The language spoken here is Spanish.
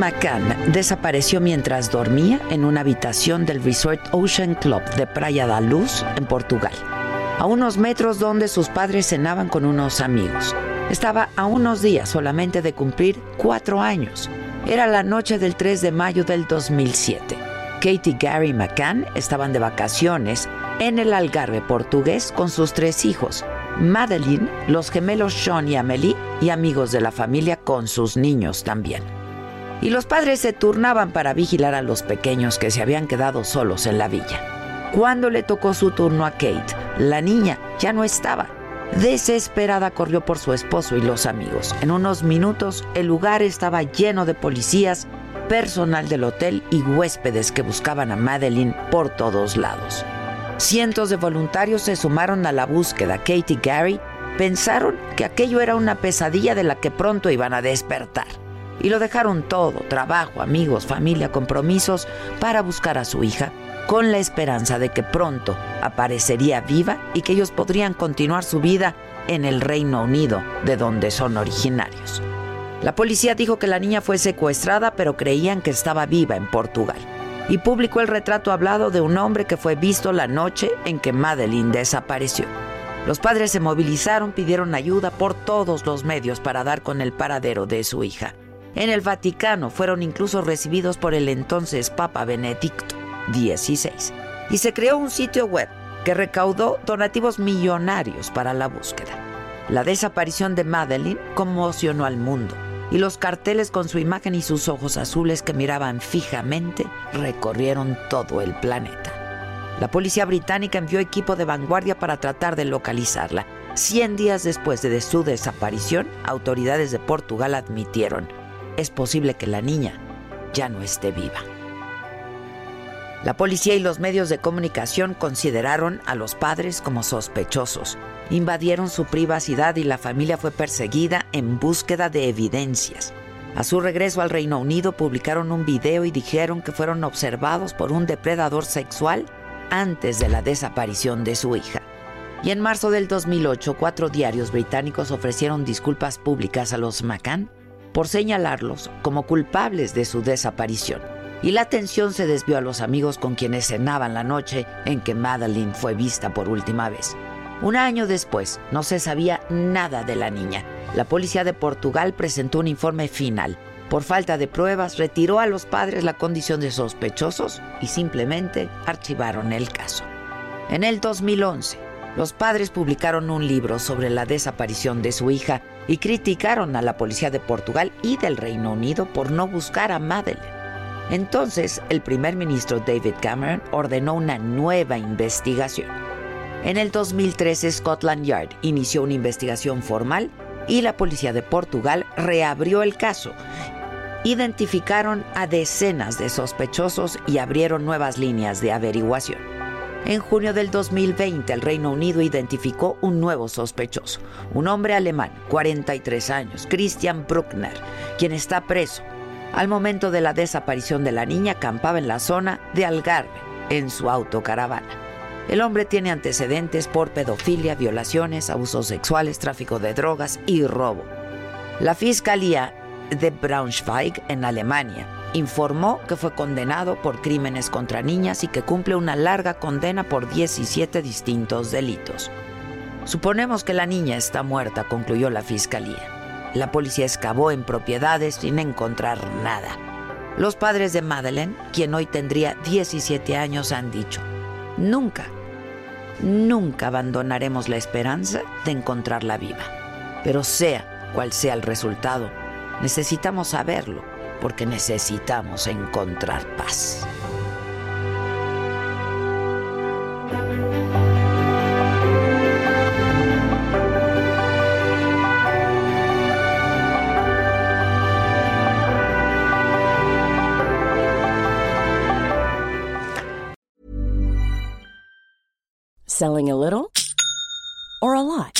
McCann desapareció mientras dormía en una habitación del Resort Ocean Club de Praia da Luz, en Portugal, a unos metros donde sus padres cenaban con unos amigos. Estaba a unos días solamente de cumplir cuatro años. Era la noche del 3 de mayo del 2007. Katie y Gary McCann estaban de vacaciones en el Algarve portugués con sus tres hijos, Madeline, los gemelos Sean y Amelie y amigos de la familia con sus niños también. Y los padres se turnaban para vigilar a los pequeños que se habían quedado solos en la villa. Cuando le tocó su turno a Kate, la niña ya no estaba. Desesperada corrió por su esposo y los amigos. En unos minutos el lugar estaba lleno de policías, personal del hotel y huéspedes que buscaban a Madeline por todos lados. Cientos de voluntarios se sumaron a la búsqueda. Kate y Gary pensaron que aquello era una pesadilla de la que pronto iban a despertar. Y lo dejaron todo, trabajo, amigos, familia, compromisos, para buscar a su hija, con la esperanza de que pronto aparecería viva y que ellos podrían continuar su vida en el Reino Unido, de donde son originarios. La policía dijo que la niña fue secuestrada, pero creían que estaba viva en Portugal. Y publicó el retrato hablado de un hombre que fue visto la noche en que Madeline desapareció. Los padres se movilizaron, pidieron ayuda por todos los medios para dar con el paradero de su hija. En el Vaticano fueron incluso recibidos por el entonces Papa Benedicto XVI. Y se creó un sitio web que recaudó donativos millonarios para la búsqueda. La desaparición de Madeline conmocionó al mundo y los carteles con su imagen y sus ojos azules que miraban fijamente recorrieron todo el planeta. La policía británica envió equipo de vanguardia para tratar de localizarla. Cien días después de su desaparición, autoridades de Portugal admitieron, es posible que la niña ya no esté viva. La policía y los medios de comunicación consideraron a los padres como sospechosos. Invadieron su privacidad y la familia fue perseguida en búsqueda de evidencias. A su regreso al Reino Unido publicaron un video y dijeron que fueron observados por un depredador sexual antes de la desaparición de su hija. Y en marzo del 2008, cuatro diarios británicos ofrecieron disculpas públicas a los McCann por señalarlos como culpables de su desaparición. Y la atención se desvió a los amigos con quienes cenaban la noche en que Madeline fue vista por última vez. Un año después, no se sabía nada de la niña. La policía de Portugal presentó un informe final. Por falta de pruebas, retiró a los padres la condición de sospechosos y simplemente archivaron el caso. En el 2011, los padres publicaron un libro sobre la desaparición de su hija y criticaron a la policía de Portugal y del Reino Unido por no buscar a Madeleine. Entonces, el primer ministro David Cameron ordenó una nueva investigación. En el 2013, Scotland Yard inició una investigación formal y la policía de Portugal reabrió el caso. Identificaron a decenas de sospechosos y abrieron nuevas líneas de averiguación. En junio del 2020, el Reino Unido identificó un nuevo sospechoso, un hombre alemán, 43 años, Christian Bruckner, quien está preso. Al momento de la desaparición de la niña, acampaba en la zona de Algarve, en su autocaravana. El hombre tiene antecedentes por pedofilia, violaciones, abusos sexuales, tráfico de drogas y robo. La Fiscalía de Braunschweig, en Alemania, informó que fue condenado por crímenes contra niñas y que cumple una larga condena por 17 distintos delitos. Suponemos que la niña está muerta, concluyó la fiscalía. La policía excavó en propiedades sin encontrar nada. Los padres de Madeleine, quien hoy tendría 17 años, han dicho, nunca, nunca abandonaremos la esperanza de encontrarla viva. Pero sea cual sea el resultado, necesitamos saberlo porque necesitamos encontrar paz. Selling a little or a lot?